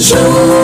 show.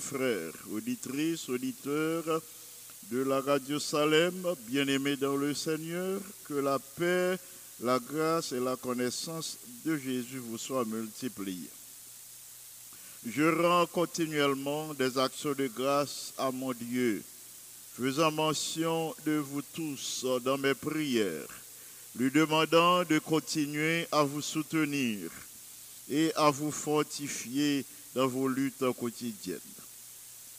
Frères, auditrices, auditeurs de la radio Salem, bien-aimés dans le Seigneur, que la paix, la grâce et la connaissance de Jésus vous soient multipliées. Je rends continuellement des actions de grâce à mon Dieu, faisant mention de vous tous dans mes prières lui demandant de continuer à vous soutenir et à vous fortifier dans vos luttes quotidiennes.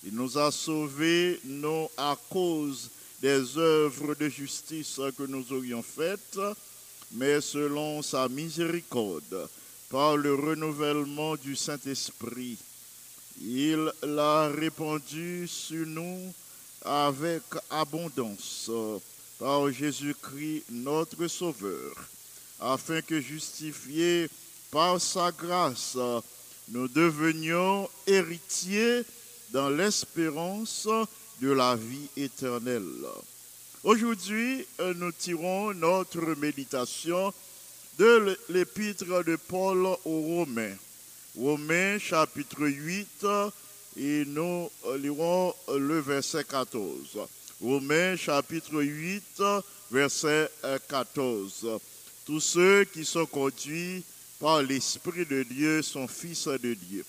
Il nous a sauvés non à cause des œuvres de justice que nous aurions faites, mais selon sa miséricorde, par le renouvellement du Saint-Esprit. Il l'a répandu sur nous avec abondance par Jésus-Christ notre Sauveur, afin que justifiés par sa grâce, nous devenions héritiers dans l'espérance de la vie éternelle. Aujourd'hui, euh, nous tirons notre méditation de l'épître de Paul aux Romains. Romains chapitre 8 et nous euh, lirons euh, le verset 14. Romains chapitre 8 verset euh, 14. Tous ceux qui sont conduits par l'Esprit de Dieu sont fils de Dieu.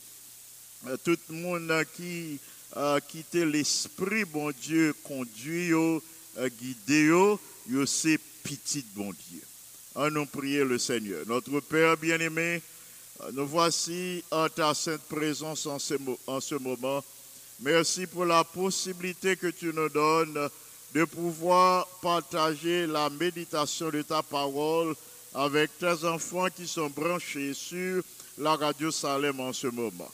Euh, Tout le monde qui a quitté l'Esprit, bon Dieu, conduit, euh, guidé, c'est petit, bon Dieu. À nous prier le Seigneur. Notre Père bien-aimé, euh, nous voici en ta sainte présence en en ce moment. Merci pour la possibilité que tu nous donnes de pouvoir partager la méditation de ta parole avec tes enfants qui sont branchés sur la radio Salem en ce moment.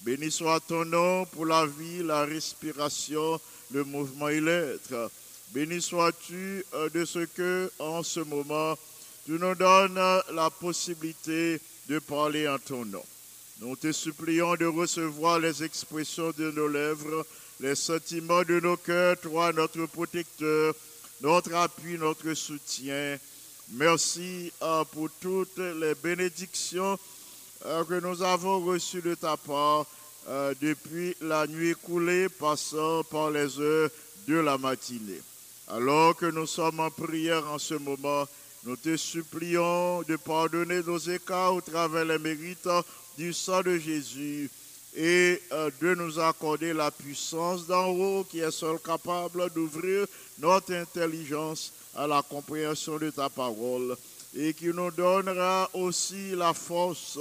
Béni soit ton nom pour la vie, la respiration, le mouvement et l'être. Béni sois-tu euh, de ce que, en ce moment, tu nous donnes la possibilité de parler en ton nom. Nous te supplions de recevoir les expressions de nos lèvres, les sentiments de nos cœurs, toi, notre protecteur, notre appui, notre soutien. Merci euh, pour toutes les bénédictions que nous avons reçues de ta part euh, depuis la nuit écoulée, passant par les heures de la matinée. Alors que nous sommes en prière en ce moment, nous te supplions de pardonner nos écarts au travers les mérites du sang de Jésus et euh, de nous accorder la puissance d'en haut qui est seul capable d'ouvrir notre intelligence à la compréhension de ta parole et qui nous donnera aussi la force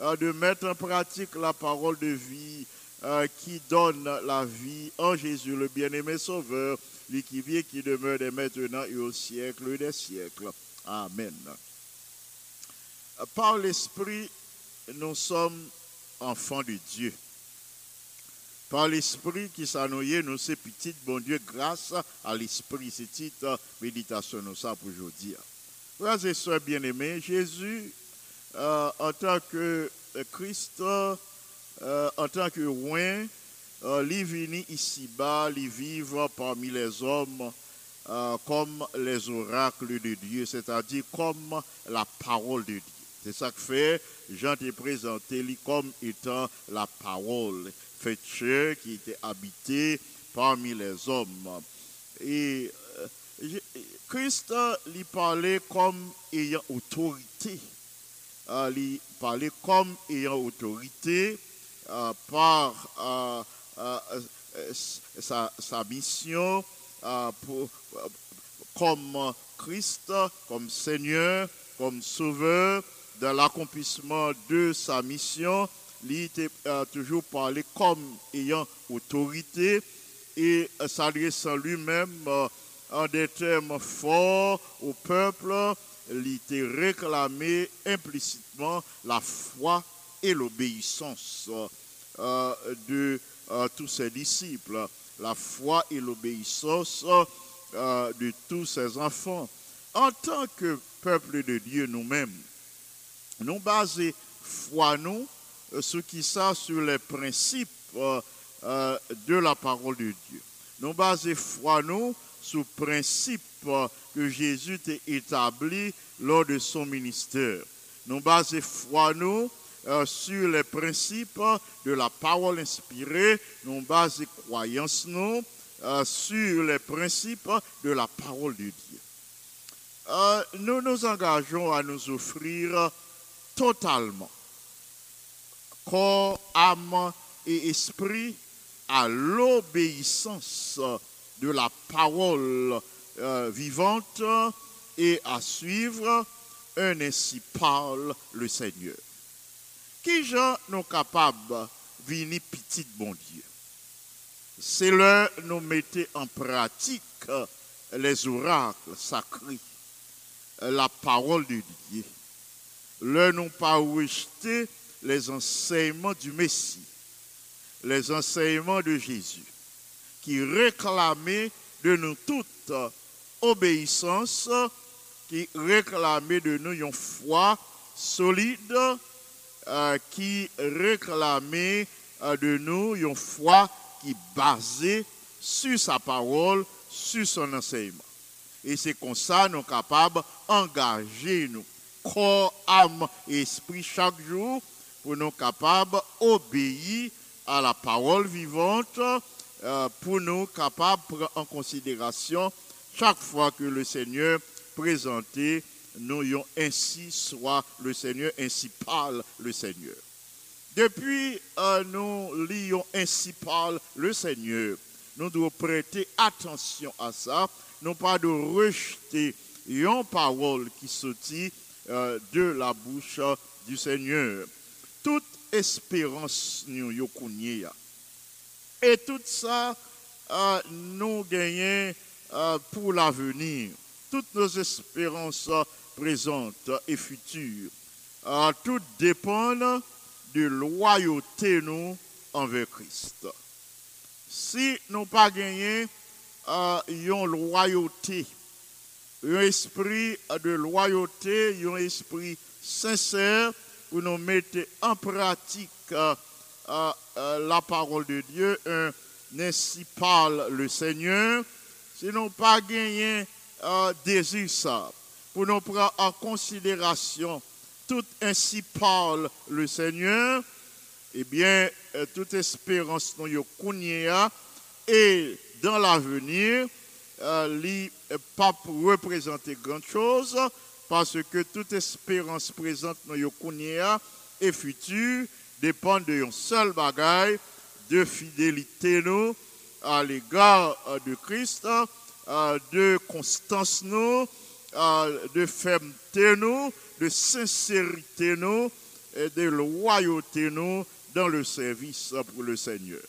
euh, de mettre en pratique la parole de vie euh, qui donne la vie en Jésus, le bien-aimé Sauveur, lui qui vit et qui demeure dès maintenant et au siècle des siècles. Amen. Par l'Esprit, nous sommes enfants de Dieu. Par l'Esprit qui s'annouille, nous sommes petits, bon Dieu, grâce à l'Esprit. C'est titre méditation, nous ça pour aujourd'hui. Frères et sœurs bien-aimés, Jésus, euh, en tant que Christ, euh, en tant que roi, euh, ici-bas, il vivre parmi les hommes euh, comme les oracles de Dieu, c'est-à-dire comme la parole de Dieu. C'est ça que fait, Jean t'ai présenté lui comme étant la parole, fait chair qui était habité parmi les hommes. Et euh, Christ lui parlait comme ayant autorité. Euh, parlait comme ayant autorité euh, par euh, euh, sa, mission comme Christ, comme Seigneur, comme Sauveur, dans l'accomplissement de sa mission. Il euh, toujours parlé comme ayant autorité et s'adressant lui-même en des termes forts au peuple, était réclamé implicitement la foi et l'obéissance euh, de euh, tous ses disciples, la foi et l'obéissance euh, de tous ses enfants. En tant que peuple de Dieu nous-mêmes, nous basons foi nous ce qui ça sur les principes de la parole de Dieu. Nous basons foi nous le principe que Jésus a établi lors de son ministère. Nous basons foi nous euh, sur les principes de la parole inspirée. Nous basons croyance nous euh, sur les principes de la parole de Dieu. Euh, nous nous engageons à nous offrir totalement corps, âme et esprit à l'obéissance de la parole euh, vivante et à suivre un ainsi parle le Seigneur. Qui gens nous capables venir petit bon Dieu? C'est là nous mettons en pratique les oracles sacrés, la parole de Dieu. Là nous pas rejeter les enseignements du Messie, les enseignements de Jésus, qui réclamaient de nous toute obéissance, qui réclamaient de nous une foi solide, euh, qui réclamait euh, de nous une foi qui basée sur sa parole, sur son enseignement. Et c'est comme ça nous sommes capables d'engager nous, corps, âme et esprit chaque jour pour nous capables d'obéir à la parole vivante, euh, pour nous capables de prendre en considération chaque fois que le Seigneur présentait, nous ayons ainsi soit le Seigneur, ainsi parle le Seigneur. Depuis euh, nous lions ainsi parle le Seigneur, nous devons prêter attention à ça, non pas de rejeter une parole qui sortit euh, de la bouche du Seigneur. Toute espérance nous ya. Et tout ça, euh, nous gagnons euh, pour l'avenir. Toutes nos espérances présentes et futures, euh, tout dépend de loyauté nous envers Christ. Si nous pas gagné une loyauté, un esprit de loyauté, un esprit sincère pour nous mettre en pratique euh, la parole de Dieu, ainsi parle le Seigneur, si nous pas gagné euh, désir pour nous prendre en considération tout ainsi parle le Seigneur, eh bien, euh, toute espérance nous kounye a, et dans l'avenir, euh, euh, pas représenter grand chose, parce que toute espérance présente yo kounye a et future dépend de un seul bagaille, de fidélité nous à l'égard euh, de Christ, euh, de constance nous, euh, de fermeté nous, de sincérité nous, et de loyauté nous dans le service pour le Seigneur.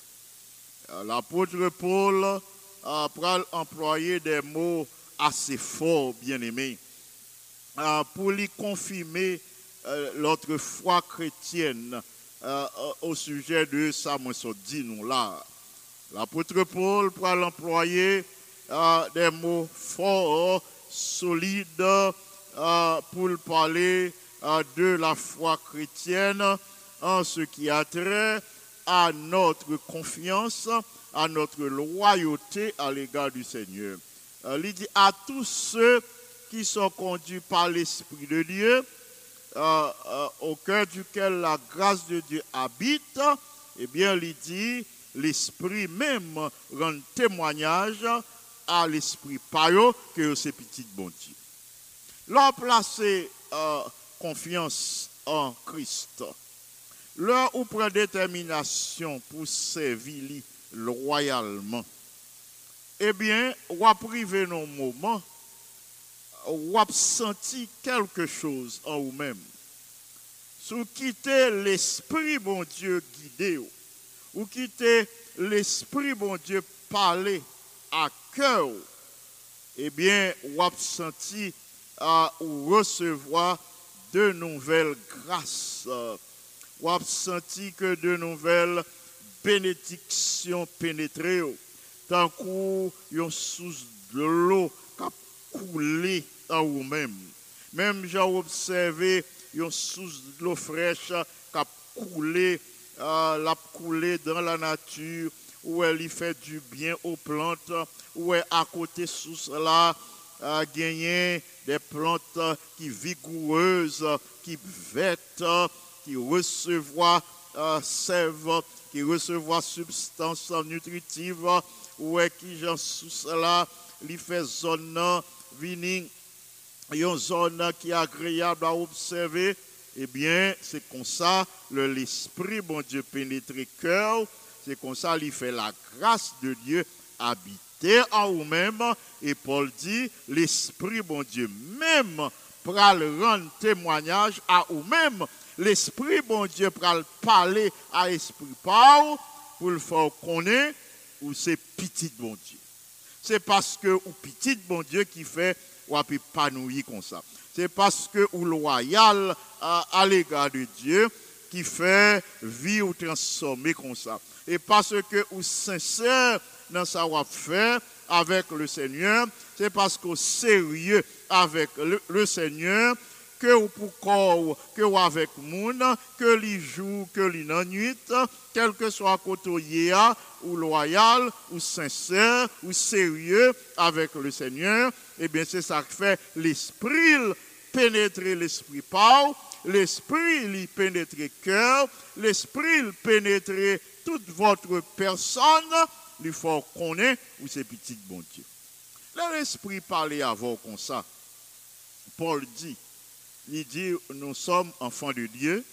L'apôtre Paul a pral employer des mots assez forts, bien aimés, euh, pour lui confirmer notre foi chrétienne euh, au sujet de ça, moi, ça dit nous là. L'apôtre Paul pral employer euh, des mots forts, solides, euh, pour parler euh, de la foi chrétienne en ce qui a trait à notre confiance, à notre loyauté à l'égard du Seigneur. Euh, il dit à tous ceux qui sont conduits par l'Esprit de Dieu, euh, euh, au cœur duquel la grâce de Dieu habite, eh bien, il dit, l'Esprit même rend témoignage à l'Esprit payo que c'est petit bon Dieu. Leur placer euh, confiance en Christ, leur ou prend détermination pour servir lui loyalement, eh bien, a privé nos moments, ou a senti quelque chose en vous-même. Sous quitter l'esprit bon Dieu guidé, ou- quitter l'esprit bon Dieu parler à cœur, eh bien, ou a senti à recevoir de nouvelles grâces. euh, Ou a senti que de nouvelles bénédictions pénétrées. Tant qu'on yon source de l'eau qui a coulé en vous-même. Même j'ai observé une source de l'eau fraîche qui a coulé, euh, l'a dans la nature, où elle fait du bien aux plantes, où elle, à côté source là, a gagné des plantes qui vigoureuses, qui vêtent, qui recevoir euh, sève, qui recevoir substance nutritive, où est qui j'en sous là, il fait zone nan, vini une zone qui est agréable à observer, eh bien, c'est comme ça, le- l'Esprit, bon Dieu, pénètre le cœur, c'est comme ça, il fait la grâce de Dieu habiter en vous-même, et Paul dit, l'Esprit, bon Dieu, même, pral rendre témoignage à vous-même, l'Esprit, bon Dieu, pral parler à l'Esprit par pour le faire connaître, ou c'est petit, bon Dieu. C'est parce que ou petit bon Dieu qui fait ou a pu épanouir comme ça. C'est parce que ou loyal à, à l'égard de Dieu qui fait vie ou transformer comme ça. Et parce que ou sincère dans sa fait avec le Seigneur, c'est parce qu'au sérieux avec le, Seigneur que ou pour corps, que ou avec moun, que li jour, que li nan nuit, quel que soit côté ou loyal, ou sincère, ou sérieux avec le Seigneur, eh bien c'est ça qui fait l'esprit pénétrer l'esprit par, l'esprit lui pénétrer cœur, l'esprit lui pénétrer toute votre personne, il faut qu'on ait ou c'est petit bon Dieu. L'esprit parlait avant comme ça. Paul dit, il dit, nous sommes enfants de Dieu.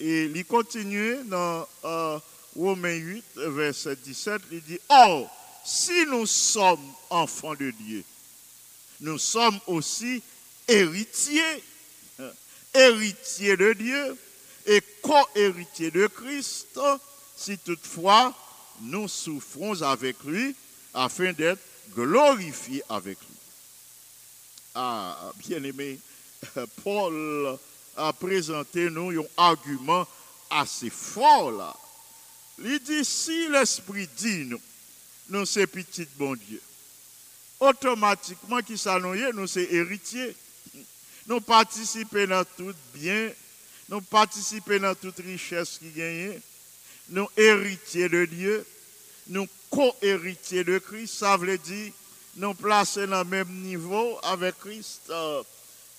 Et il continue dans euh, Romains 8, verset 17, il dit, Or, si nous sommes enfants de Dieu, nous sommes aussi héritiers, héritiers de Dieu et co-héritiers de Christ, si toutefois nous souffrons avec lui afin d'être glorifiés avec lui. Ah, bien aimé, Paul a présenté nous un argument assez fort là. Il dit si l'esprit dit nous, nous c'est petit bon Dieu. Automatiquement, qui ça nous est, nous c'est héritier. Nous participons dans tout bien, nous participer dans toute richesse qui gagne, nous héritiers de Dieu, nous co-héritiers de Christ, ça veut dire nous placer dans le même niveau avec Christ. Euh,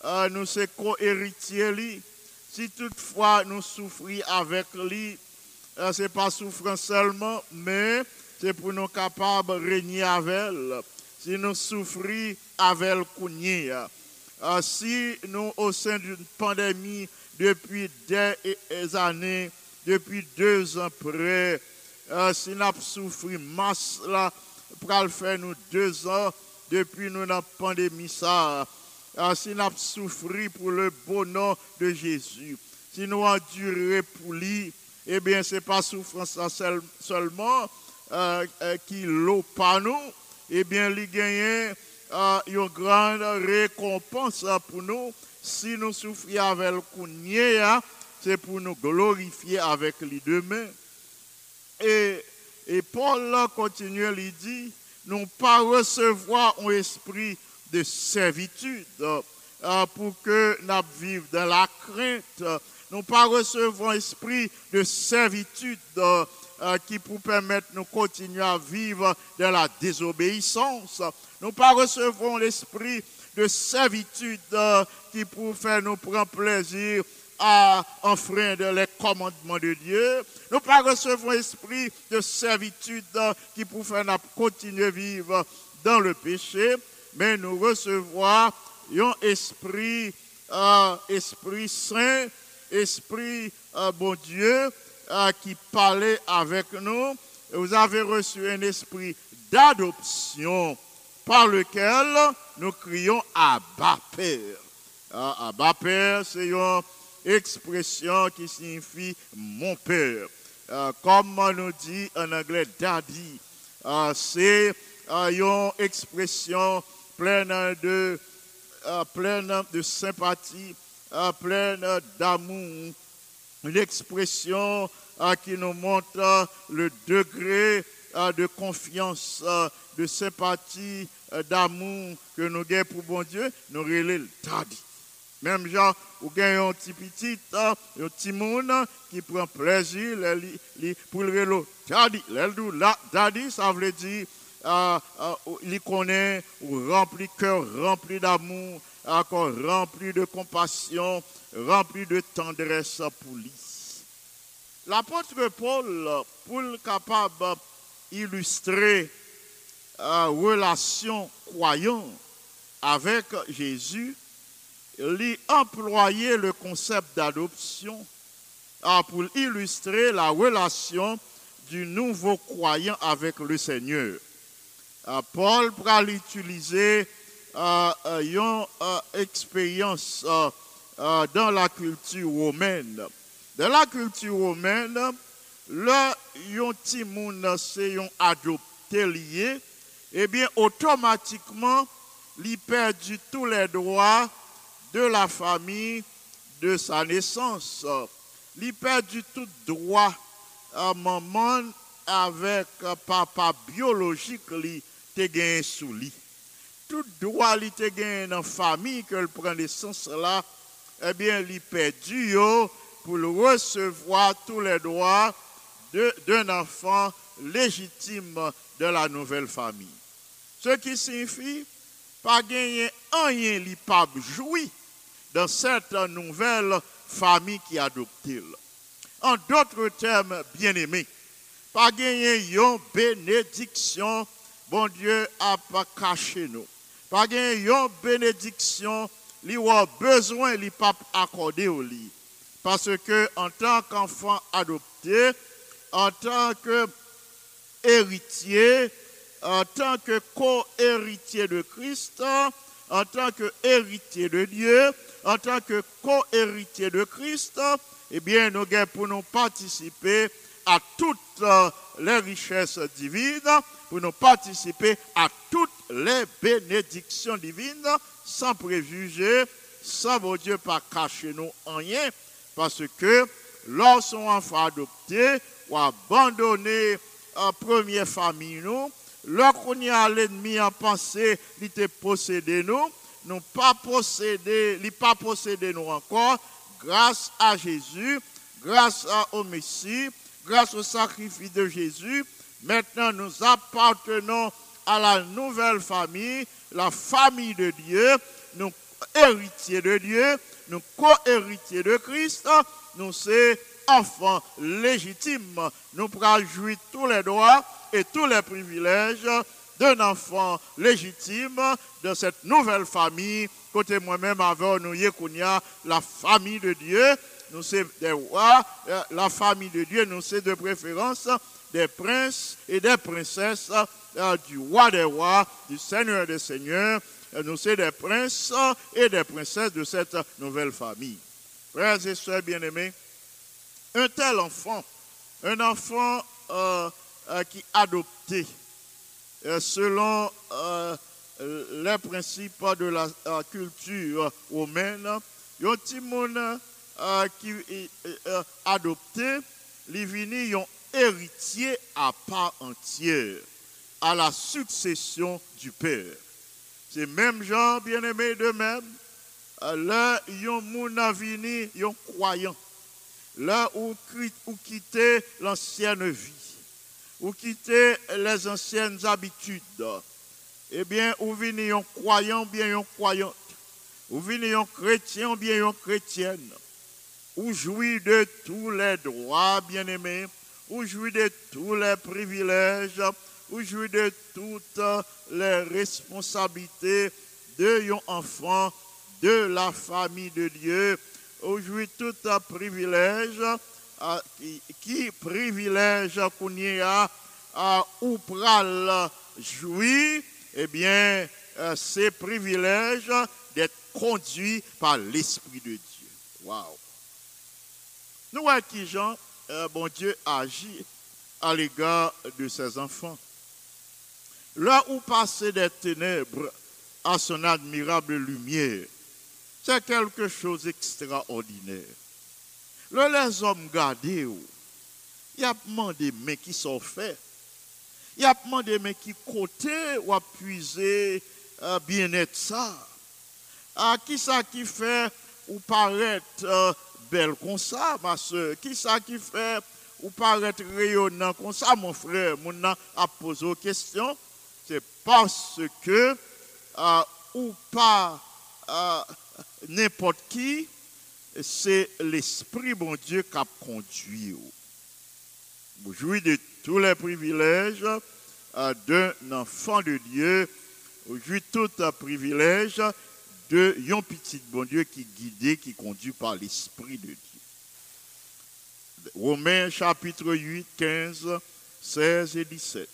euh, nous sommes co-héritiers. lui. Si toutefois nous souffrons avec lui, euh, ce n'est pas souffrance seulement, mais c'est pour nous capables de régner avec elle. Si nous souffrons avec Kounye, euh, si nous, au sein d'une pandémie, depuis des années, depuis deux ans près, euh, si nous avons souffert masse là, pour le faire nous deux ans, depuis nous la pandémie ça, euh, si nous avons souffert pour le bon nom de Jésus, si nous enduré pour lui, eh bien, ce n'est pas souffrance seul- seulement euh, qui l'eau pas eh bien, il gagne euh, une grande récompense pour nous. Si nous souffrons avec Kounye, hein, c'est pour nous glorifier avec les demain. Et, et Paul continue, il dit, nous pas recevoir un esprit de servitude euh, pour que nous vivions dans la crainte. Nous pas recevoir un esprit de servitude euh, euh, qui pour permettre nous continuer à vivre dans la désobéissance. Nous pas recevoir l'esprit de servitude euh, qui pour faire nous prendre plaisir à enfreindre les commandements de Dieu. Nous pas recevoir un esprit de servitude euh, qui pour faire nous continuer à vivre dans le péché, mais nous recevoir un esprit, esprit saint, esprit bon Dieu qui parlait avec nous. Vous avez reçu un esprit d'adoption par lequel nous crions Abba Père. Ah, Abba Père, c'est une expression qui signifie mon Père. Euh, comme on nous dit en anglais daddy, euh, c'est euh, une expression pleine de, euh, pleine de sympathie, euh, pleine d'amour, une expression euh, qui nous montre le degré euh, de confiance, euh, de sympathie, d'amour que nous avons pour bon Dieu, nous relève le daddy. Même genre, ou gagne un petit petit, un petit monde qui prend plaisir pour le relo daddy. Daddy, ça veut dire, il connaît, ou rempli cœur, rempli d'amour, encore rempli de compassion, rempli de tendresse pour lui. L'apôtre Paul, pour le capable illustrer la relation croyant avec Jésus, il a employé le concept d'adoption ah, pour illustrer la relation du nouveau croyant avec le Seigneur. Ah, Paul pourra l'utiliser euh, euh, une euh, expérience euh, euh, dans la culture romaine. Dans la culture romaine, le yon ti moun c'est yon adopté lié, eh bien automatiquement, il perdu tous les droits de la famille de sa naissance. Il perdu tout droit à maman avec euh, papa biologique li te sous. Tout droit li te gagné dans la famille que le prend naissance là, eh bien, il perdu yo pour recevoir tous les droits d'un enfant légitime de la nouvelle famille. Ce qui signifie pas gagner rien li pas joui dans cette nouvelle famille qui adopté. En d'autres termes, bien-aimés, pas gagner une bénédiction, bon Dieu a pas caché nous. Pas gagner une bénédiction, li a besoin, li pas accordé au lit. Parce que en tant qu'enfant adopté, en tant que héritier, en tant que co-héritier de Christ, en tant que héritier de Dieu, en tant que co-héritier de Christ, eh bien, nous nous participer à toutes euh, les richesses divines, pour nous participer à toutes les bénédictions divines, sans préjugés, sans, mon Dieu, pas cacher nous en rien, parce que lorsqu'on enfant adopté ou abandonné en première famille, nous, lorsqu'on y a l'ennemi en pensée, il te possédé nous, nous pas possédé, il pas possédé nous encore, grâce à Jésus, grâce au Messie, grâce au sacrifice de Jésus, maintenant nous appartenons à la nouvelle famille, la famille de Dieu, nous héritiers de Dieu, nous co-héritiers de Christ, nous sommes enfants légitimes. Nous jouir tous les droits et tous les privilèges d'un enfant légitime de cette nouvelle famille. Côté moi-même, avec nous, Yekounia, la famille de Dieu, nous sommes des rois, la famille de Dieu, nous sommes de préférence des princes et des princesses euh, du roi des rois, du seigneur des seigneurs. Nous sommes des princes et des princesses de cette nouvelle famille. Frères et sœurs bien-aimés, un tel enfant, un enfant euh, euh, qui est adopté selon les principes de la culture romaine, un petit monde euh, qui adopté, il un héritier à part entière à la succession du Père. C'est même genre, bien-aimé, de même, là, yon moun a vini, yon croyant. Là où, où quitter l'ancienne vie, ou quitter les anciennes habitudes, eh bien, ou vini yon croyant, bien yon croyante, ou vini yon chrétien, bien yon chrétienne, ou jouit de tous les droits, bien-aimés, ou jouit de tous les privilèges, ou jouit de toutes les responsabilités de yon enfant, de la famille de Dieu, ou jouit tout privilège, qui, privilège qu'on y a, ou pral jouir, eh bien, euh, ces d'être conduit par l'Esprit de Dieu. Waouh! Nous voyons qui Jean, euh, bon Dieu agit à l'égard de ses enfants. Là où passer des ténèbres à son admirable lumière, c'est quelque chose d'extraordinaire. Là, les hommes gardés, il y a demandé, mais qui sont faits. Il y a demandé, mais qui côté ou a puisé euh, bien-être ça. Ah, qui ça qui fait ou paraître euh, belle comme ça, ma soeur? Qui ça qui fait ou paraître rayonnant comme ça, mon frère? Mon a a posé une question. C'est parce que euh, ou pas euh, n'importe qui, c'est l'Esprit bon Dieu qui a conduit. Vous jouissez de tous les privilèges euh, d'un enfant de Dieu. Vous jouissez de tous les privilèges de un petit bon Dieu qui guidé, qui conduit par l'Esprit de Dieu. Romains chapitre 8, 15, 16 et 17.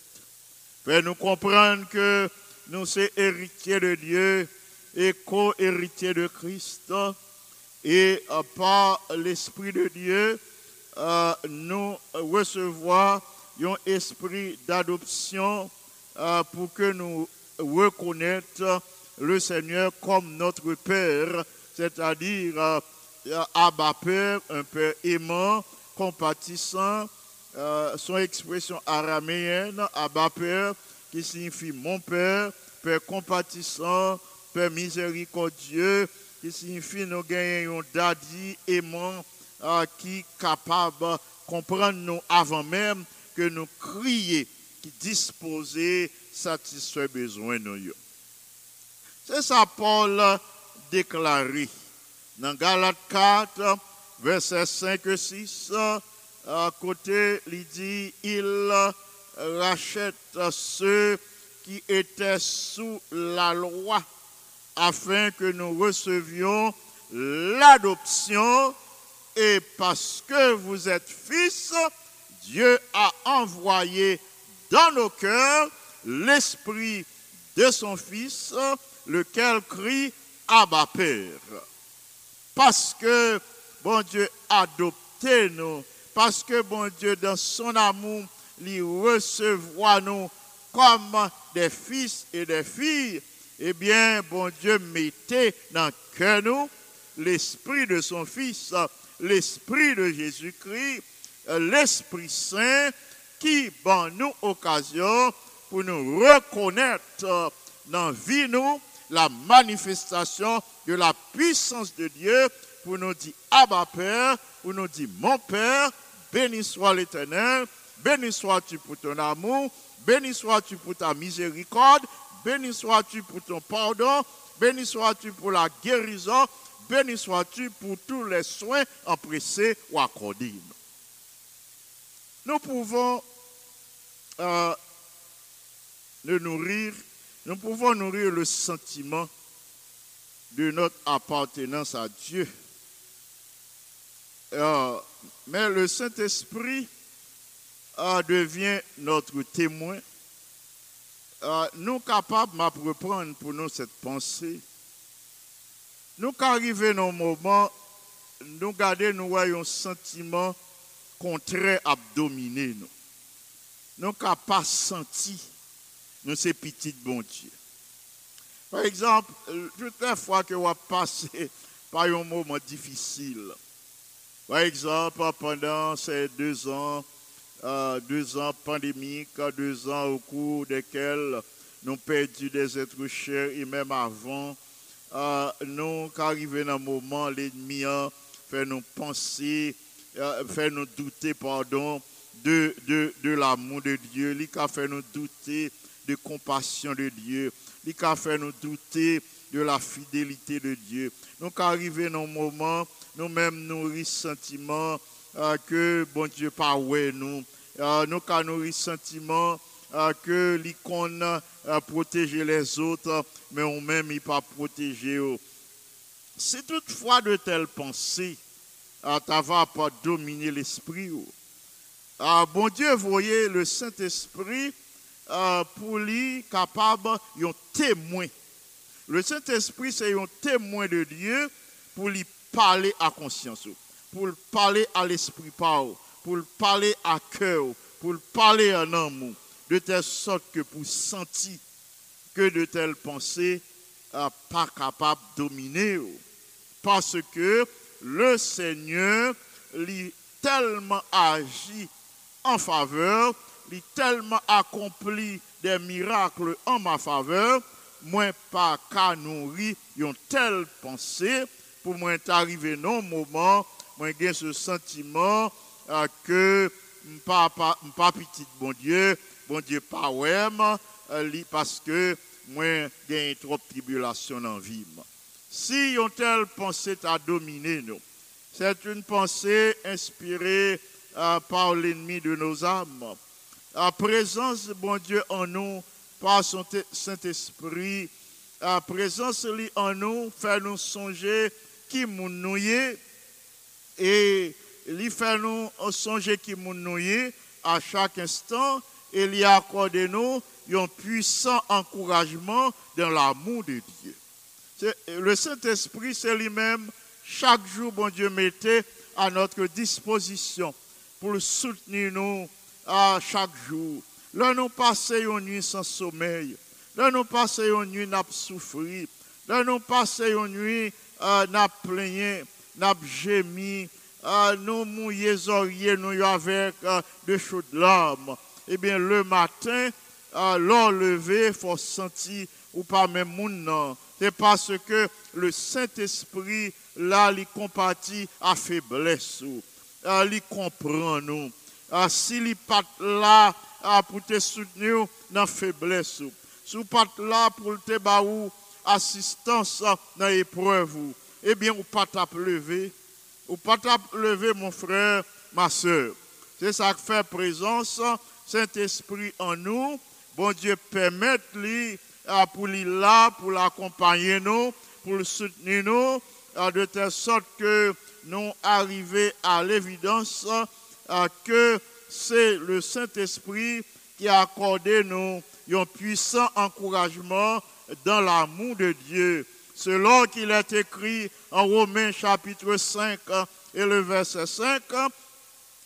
Fait nous comprendre que nous sommes héritiers de Dieu et co-héritiers de Christ. Et par l'Esprit de Dieu, euh, nous recevons un esprit d'adoption euh, pour que nous reconnaître le Seigneur comme notre Père, c'est-à-dire euh, Abba Père, un Père aimant, compatissant, euh, son expression araméenne, Abba Père, qui signifie mon Père, Père compatissant, Père miséricordieux, qui signifie nous gagnons un daddy aimant euh, qui est capable de comprendre nous avant même que nous crier, qui disposé satisfaire besoin nous. C'est ça Paul déclaré dans Galates 4, verset 5 et 6, à côté, il dit, il rachète ceux qui étaient sous la loi afin que nous recevions l'adoption et parce que vous êtes fils, Dieu a envoyé dans nos cœurs l'esprit de son fils, lequel crie Abba Père. Parce que bon Dieu adopté nous, parce que bon Dieu dans son amour, il recevoir nous comme des fils et des filles, eh bien, bon Dieu mettait dans cœur nous l'esprit de son Fils, l'esprit de Jésus-Christ, l'Esprit Saint qui, bon, nous occasion pour nous reconnaître dans vie nous la manifestation de la puissance de Dieu pour nous dire Abba Père, pour nous dire Mon Père, béni soit l'Éternel, béni sois-tu pour ton amour, béni sois-tu pour ta miséricorde, béni sois-tu pour ton pardon, béni sois-tu pour la guérison, béni sois-tu pour tous les soins empressés ou accordés. Nous pouvons euh, nous nourrir, nous pouvons nourrir le sentiment de notre appartenance à Dieu. Euh, mais le Saint-Esprit euh, devient notre témoin. Euh, nous capables de reprendre pour nous cette pensée. Nous qu'arriver dans un moment, nous garder nous voyons un sentiment contraire à dominer nous. Nous pas senti nous ces petits bon Dieu. Par exemple, toutes les fois que vous passé par un moment difficile, par exemple, pendant ces deux ans, euh, deux ans pandémiques, deux ans au cours desquels nous perdu des êtres chers et même avant, euh, nous arrivons dans un moment, l'ennemi fait nous penser, euh, fait nous douter, pardon, de, l'amour de Dieu, il a fait nous douter de compassion de Dieu, il a fait nous douter de la fidélité de Dieu. Nous arrivons dans un moment, nous-mêmes nourrir sentiment euh, que bon Dieu pas nous. Euh, nous avons nourrir sentiment euh, que l'icône a protégé les autres, mais on même il pas protégé. Si toutefois de telles pensées, euh, va pas dominer l'esprit. Ah, bon Dieu, voyez le Saint-Esprit euh, pour lui capable un témoin. Le Saint-Esprit, c'est un témoin de Dieu pour lui parler à conscience, pour parler à l'esprit pour parler à cœur, pour parler à amour, de telle sorte que pour sentir que de telles pensées euh, pas capable de dominer. Parce que le Seigneur lui tellement agi en faveur, il tellement accompli des miracles en ma faveur, moi pas qu'à nourrir une telle pensée pour moi arrivé dans un moment, moi j'ai ce sentiment euh, que pas pas pas petit bon Dieu, bon Dieu pas ouais euh, parce que moi j'ai trop de tribulation en vie. Si une telle pensée t'a dominé nous, c'est une pensée inspirée euh, par l'ennemi de nos âmes. La présence de bon Dieu en nous, par son Saint-Esprit, la présence en nous fait nous songer qui nous et il fait nous songer qui nous à chaque instant et il a accordé nous un puissant encouragement dans l'amour de Dieu. Le Saint-Esprit, c'est lui-même, chaque jour, bon Dieu mettait à notre disposition pour soutenir nous à chaque jour. Là, nous passons une nuit sans sommeil. Là, nous passons une nuit n'a souffrir. Là, nous passons une nuit euh, n'a plaigné, n'a gémi. Euh, nous mouillons oreilles nous avec euh, de chaudes larmes. Eh bien, le matin, euh, levé, il faut sentir ou pas même mon C'est parce que le Saint-Esprit, là, il compatit à faiblesse. Euh, il comprend nous. Euh, S'il n'est pas là euh, pour te soutenir dans la faiblesse, si vous pas là pour te faire assistance dans l'épreuve, eh bien, vous pas lever. Vous pas lever, mon frère, ma soeur. C'est ça qui fait présence, Saint-Esprit en nous. Bon Dieu, permette lui pour lui pour l'accompagner nous, pour le soutenir nous, de telle sorte que nous arrivons à l'évidence que c'est le Saint-Esprit qui a accordé nous un puissant encouragement dans l'amour de Dieu. Selon qu'il est écrit en Romains chapitre 5 et le verset 5,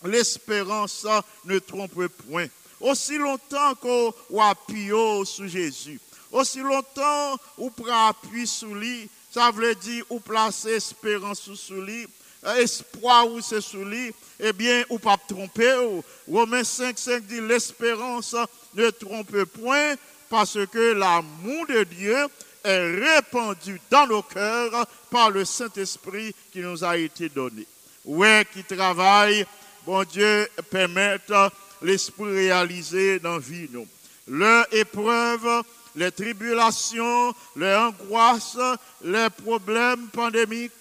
l'espérance ne trompe point. Aussi longtemps qu'on appuie sur Jésus, aussi longtemps qu'on prend appui sur lui, ça veut dire ou placer espérance sur lui, espoir ou c'est sur lui, eh bien, ou pas tromper. Romains 5, 5 dit l'espérance ne trompe point parce que l'amour de Dieu est répandu dans nos cœurs par le Saint-Esprit qui nous a été donné. Ouais, qui travaille, bon Dieu, permette l'esprit réalisé dans vie. Nous. Leur épreuve, les tribulations, les angoisses, les problèmes pandémiques,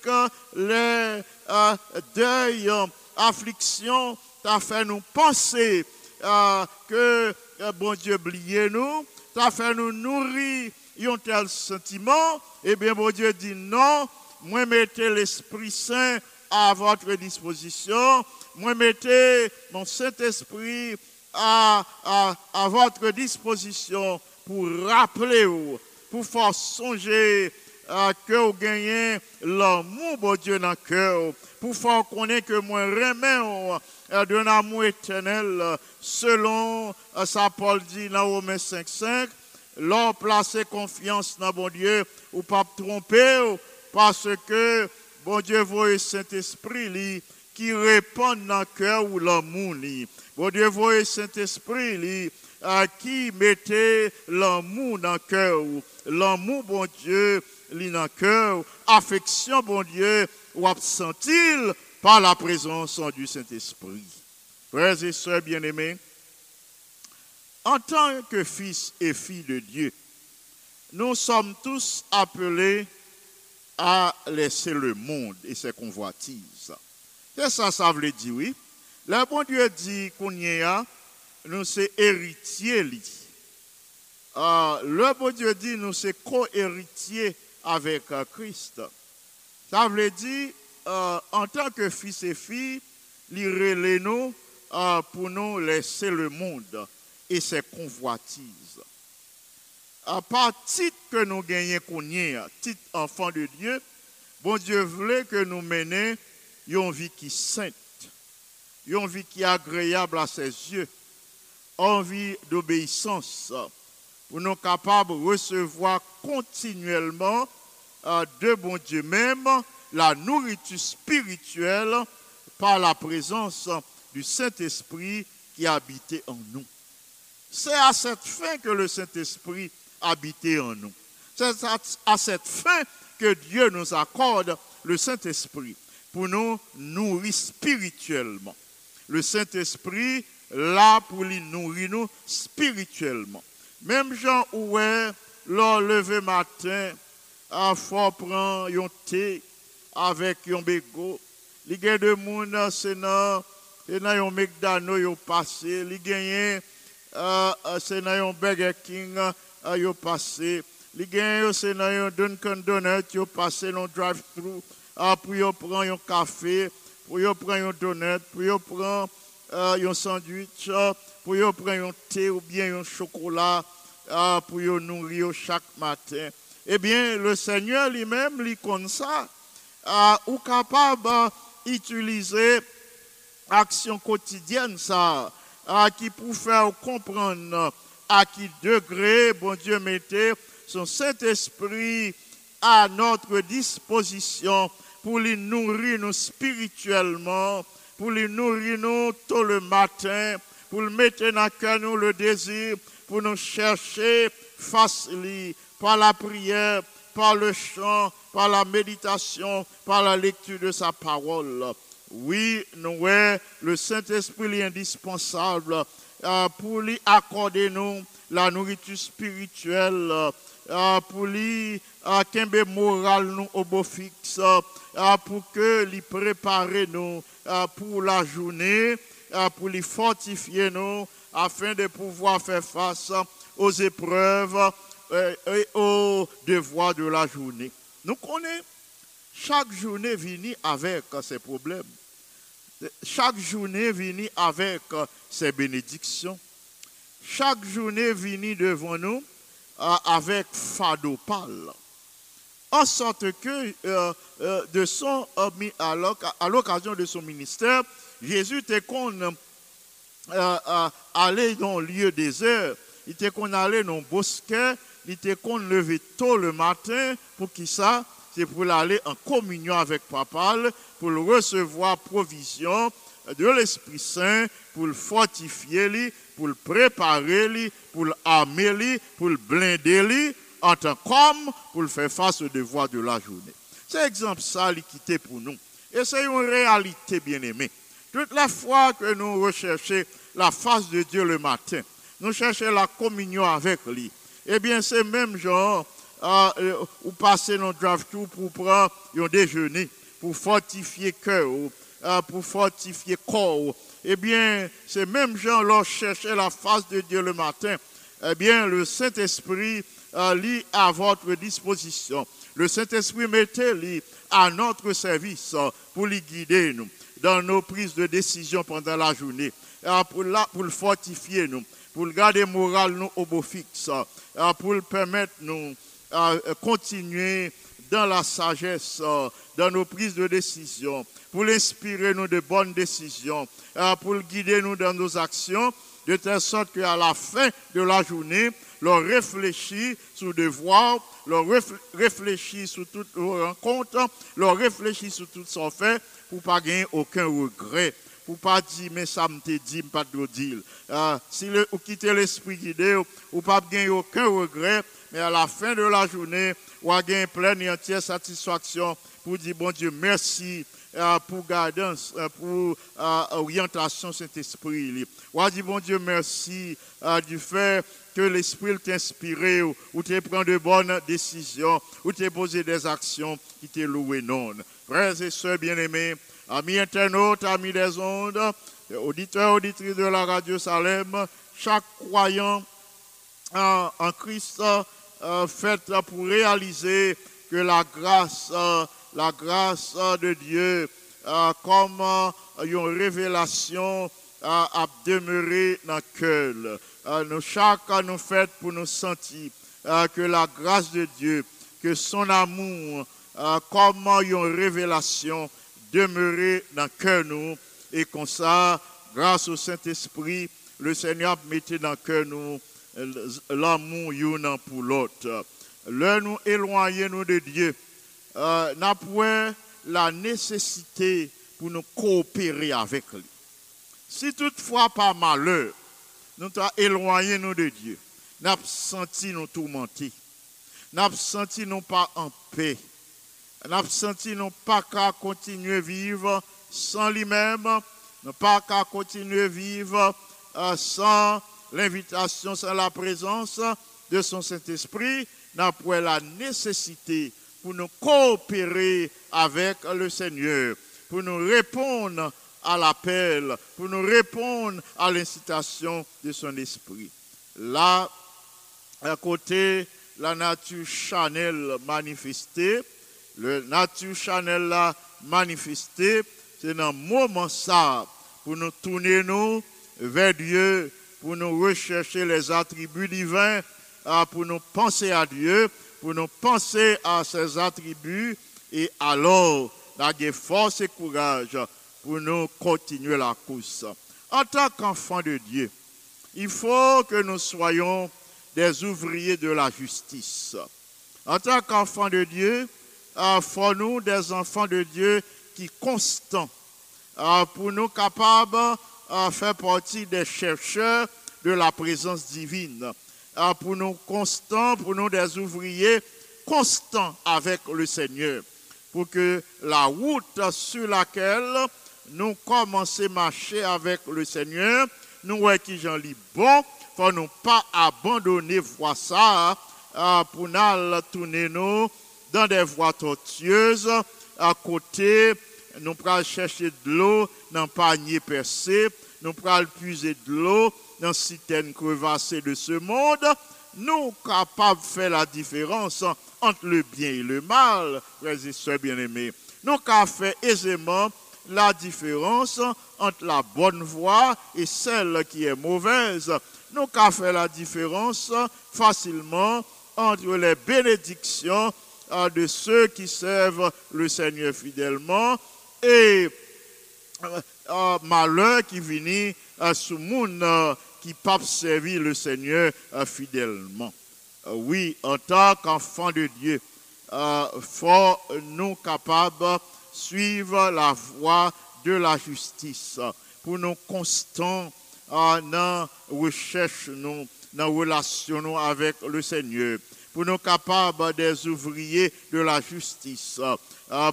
les euh, deuils, afflictions, t'as fait nous penser euh, que euh, bon Dieu oublié nous, t'as fait nous nourrir un tel sentiment, eh bien bon Dieu dit non, moi mettez l'Esprit Saint à votre disposition, moi mettez mon Saint-Esprit à, à, votre disposition pour rappeler pour faire songer euh, que vous gagnez l'amour de Dieu dans le cœur, pour faire connaître que moi remets euh, d'un amour éternel, euh, selon euh, ça Paul dit dans Romains 5, 5, l'on placer confiance dans bon Dieu, ou pas tromper, parce que bon Dieu voit Saint-Esprit qui répond dans le cœur ou l'amour. Bon Dieu voit Saint-Esprit euh, qui mettait l'amour dans le cœur. ou L'amour, bon Dieu, li. Affection, bon Dieu, ou absentil par la présence du Saint-Esprit. Frères et sœurs bien-aimés, en tant que fils et filles de Dieu, nous sommes tous appelés à laisser le monde et ses convoitises. C'est ça, ça veut dire, oui. Le bon Dieu dit qu'on y a, nous sommes héritiers. li. Euh, le bon Dieu dit nous sommes co-héritiers avec euh, Christ. Ça veut dire, euh, en tant que fils et filles, les nous euh, pour nous laisser le monde et ses convoitises. À part titre que nous gagnons titre enfant de Dieu, bon Dieu voulait que nous menions une vie qui est sainte, une vie qui est agréable à ses yeux, une vie d'obéissance, nous capables de recevoir continuellement euh, de bon Dieu même la nourriture spirituelle par la présence du Saint-Esprit qui habitait en nous. C'est à cette fin que le Saint-Esprit habitait en nous. C'est à- cette fin que Dieu nous accorde le Saint-Esprit pour nous nourrir spirituellement. Le Saint-Esprit, là pour lui nourrir nous spirituellement. Même Jean Oué, le lever matin, à fort prendre un thé avec un bégo. Gens de monde, c'est dans c'est dans un McDonald's, ils passé. Les gagnent, euh, euh, dans un Burger King, euh, ils passé. Les gagnent, c'est dans un Dunkin' Donut, ils passé un drive-thru. Ah, pour ils prendre un café, pour ils prendre un donut, pour ils prendre euh, un sandwich, pour ils prendre un thé ou bien un chocolat, euh, pour ils nourrir chaque matin. Eh bien, le Seigneur lui-même, lui comme ça, ou capable d'utiliser action quotidienne ça, à qui pour faire comprendre à qui degré, bon Dieu mettait son Saint-Esprit à notre disposition pour les nourrir nous spirituellement, pour les nourrir nous tôt le matin, pour le mettre dans le cœur nous le désir, pour nous chercher face lui, par la prière, par le chant, par la méditation, par la lecture de sa parole. Oui, nous, le Saint-Esprit est indispensable euh, pour lui accorder nous la nourriture spirituelle, euh, pour lui euh, qu'un moral nous au beau fixe, pour que lui préparer nous pour la journée, pour lui fortifier nous, afin de pouvoir faire face aux épreuves euh, et aux devoirs de la journée. Nous connaissons chaque journée venir avec ses problèmes. Chaque journée venir avec ses bénédictions. Chaque journée venir devant nous euh, avec fado pâle. En sorte que euh, de son, à l'oc- à l'occasion de son ministère, Jésus était qu'on euh, euh, aller dans le lieu désert, il était qu'on allait dans le bosquet, il était qu'on lever tôt le matin pour qui ça? C'est pour aller en communion avec Papa, pour recevoir provision de l'Esprit Saint, pour le fortifier, pour le préparer, pour l'armer, pour le blinder, en tant qu'homme pour le faire face aux devoirs de la journée. C'est exemple ça l'équité pour nous. Et c'est une réalité bien aimée. Toute la fois que nous recherchons la face de Dieu le matin, nous cherchons la communion avec lui. Eh bien, c'est même genre, euh, euh, ou passer dans drive-thru pour prendre un déjeuner, pour fortifier cœur, euh, pour fortifier corps. Eh bien, c'est même genre, leur chercher la face de Dieu le matin. Eh bien, le Saint-Esprit euh, lit à votre disposition. Le Saint-Esprit mettez-lui à notre service euh, pour les guider nous dans nos prises de décision pendant la journée, pour, le fortifier nous, pour le garder moral nous au beau fixe, pour le permettre nous euh, continuer dans la sagesse, euh, dans nos prises de décision, pour l'inspirer nous de bonnes décisions, pour le guider nous dans nos actions, de telle sorte qu'à la fin de la journée, l'on réfléchit sur devoir, l'on réf- réfléchit sur toutes nos rencontres, l'on réfléchit sur tout son fait pour pas gagner aucun regret. Pour pas dire, mais ça me dit, pas de dire. Euh, si le, ou quitter l'esprit guidé, ou, pas gagner aucun regret, mais à la fin de la journée, ou à gagner pleine et entière satisfaction pour dire, bon Dieu, merci pour guidance, euh, pour euh, orientation Saint-Esprit. À dire, bon Dieu, merci euh, du fait que l'Esprit t'a inspiré, ou, t'es prend de bonnes décisions, ou t'es posé des actions qui t'est loué non. Frères et sœurs bien-aimés, amis internautes, amis des ondes, auditeurs, auditrices de la radio Salem, chaque croyant en, Christ euh, fait pour réaliser que la grâce, euh, la grâce euh, de Dieu, euh, comme euh, une révélation, euh, a demeuré dans le cœur. Euh, nous, chaque nous fait pour nous sentir euh, que la grâce de Dieu, que son amour, euh, comme une révélation, demeurer dans le cœur nous. Et comme ça, grâce au Saint-Esprit, le Seigneur mettait dans le cœur nous euh, l'amour l'un pour l'autre. Là, nous éloigner nous de Dieu, euh, n'a point la nécessité pour nous coopérer avec lui. Si toutefois par malheur, nous t'as éloigné nous de Dieu, n'a senti nous tourmenter, n'a senti nous pas en paix, n'a senti nous pas qu'à continuer vivre sans lui-même, nous pas qu'à continuer vivre euh, sans l'invitation, sans la présence de son Saint-Esprit, n'a point la nécessité pour nous coopérer avec le Seigneur, pour nous répondre à l'appel, pour nous répondre à l'incitation de son esprit. Là, à côté, la nature chanel manifestée, le nature chanel là manifestée, c'est le moment ça, pour nous tourner nous vers Dieu, pour nous rechercher les attributs divins, ah, pour nous penser à Dieu, pour nous penser à ses attributs, et alors, la force et courage pour nous continuer la course. En tant qu'enfants de Dieu, il faut que nous soyons des ouvriers de la justice. En tant qu'enfants de Dieu, euh, faut nous des enfants de Dieu qui constants euh, pour nous capables de faire partie des chercheurs de la présence divine. Euh, pour nous constants, pour nous des ouvriers constants avec le Seigneur. Pour que la route sur laquelle nous commençons à marcher avec le Seigneur, nous voyons qui j'en lis bon, faut nous pas abandonner voie ça euh, pour nous tourner nous dans des voies tortueuses à côté nous prenons chercher de l'eau dans panier percé nous prenons puiser de l'eau dans citernes crevassées de ce monde nous capables de faire la différence entre le bien et le mal frères et sœurs bien-aimés nous capables faire aisément la différence entre la bonne voie et celle qui est mauvaise. Nous qu'à faire la différence facilement entre les bénédictions euh, de ceux qui servent le Seigneur fidèlement et euh, malheur qui vient euh, sous monde euh, qui pas servir le Seigneur euh, fidèlement. Oui, en tant qu'enfant de Dieu, faut nous capables suivre la voie de la justice pour nous constants dans recherche nous dans relation nous avec le Seigneur pour nous capables des ouvriers de la justice,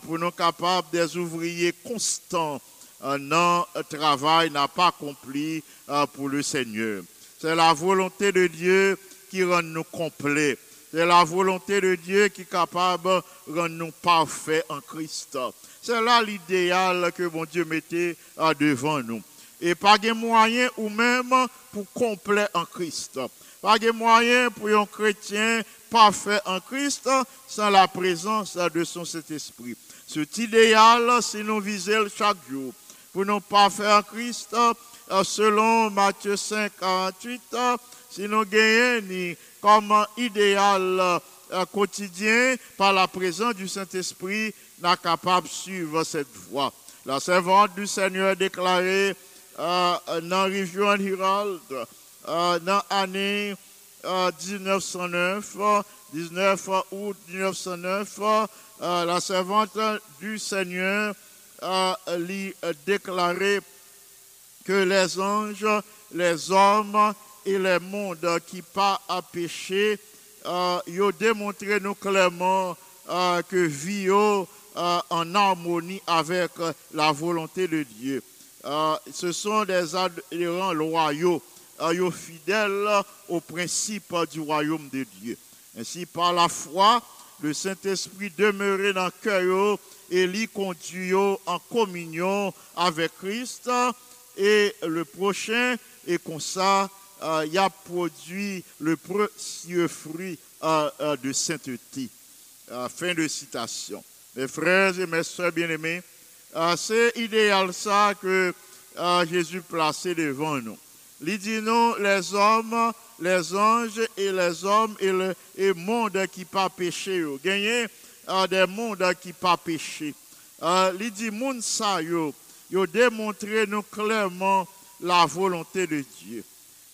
pour nous capables des ouvriers constants le travail n'a pas accompli euh, pour le Seigneur. C'est la volonté de Dieu qui rend nous complets. C'est la volonté de Dieu qui est capable de rendre nous parfaits en Christ. C'est là l'idéal que mon Dieu mettait euh, devant nous. Et pas de moyen ou même pour complet en Christ. Pas de moyen pour un chrétien parfait en Christ sans la présence de son Saint-Esprit. Cet idéal, si nous visons chaque jour, pour nous parfaits en Christ, euh, selon Matthieu 5, 48, euh, si nous gagnons comme idéal euh, quotidien par la présence du Saint-Esprit, n'est capable de suivre cette voie. La servante du Seigneur déclaré dans Région Herald, dans l'année 1909, 19 août 1909, la servante du Seigneur a déclaré que les anges, les hommes et les mondes qui pas à pécher, euh, ils ont démontré clairement euh, que vivent euh, en harmonie avec la volonté de Dieu. Euh, ce sont des adhérents loyaux, euh, fidèles au principe du royaume de Dieu. Ainsi, par la foi, le Saint-Esprit demeurait dans le cœur et l'y conduit en communion avec Christ et le prochain et comme ça euh, il a produit le précieux fruit euh, euh, de sainteté. fin de citation. Mes frères et mes soeurs bien-aimés, c'est idéal ça que Jésus plaçait devant nous. Il dit nous, les hommes, les anges et les hommes et le monde qui pas péché. Gagner des mondes qui pas péché. il dit, monde ça, yo, yo démontré nous clairement la volonté de Dieu.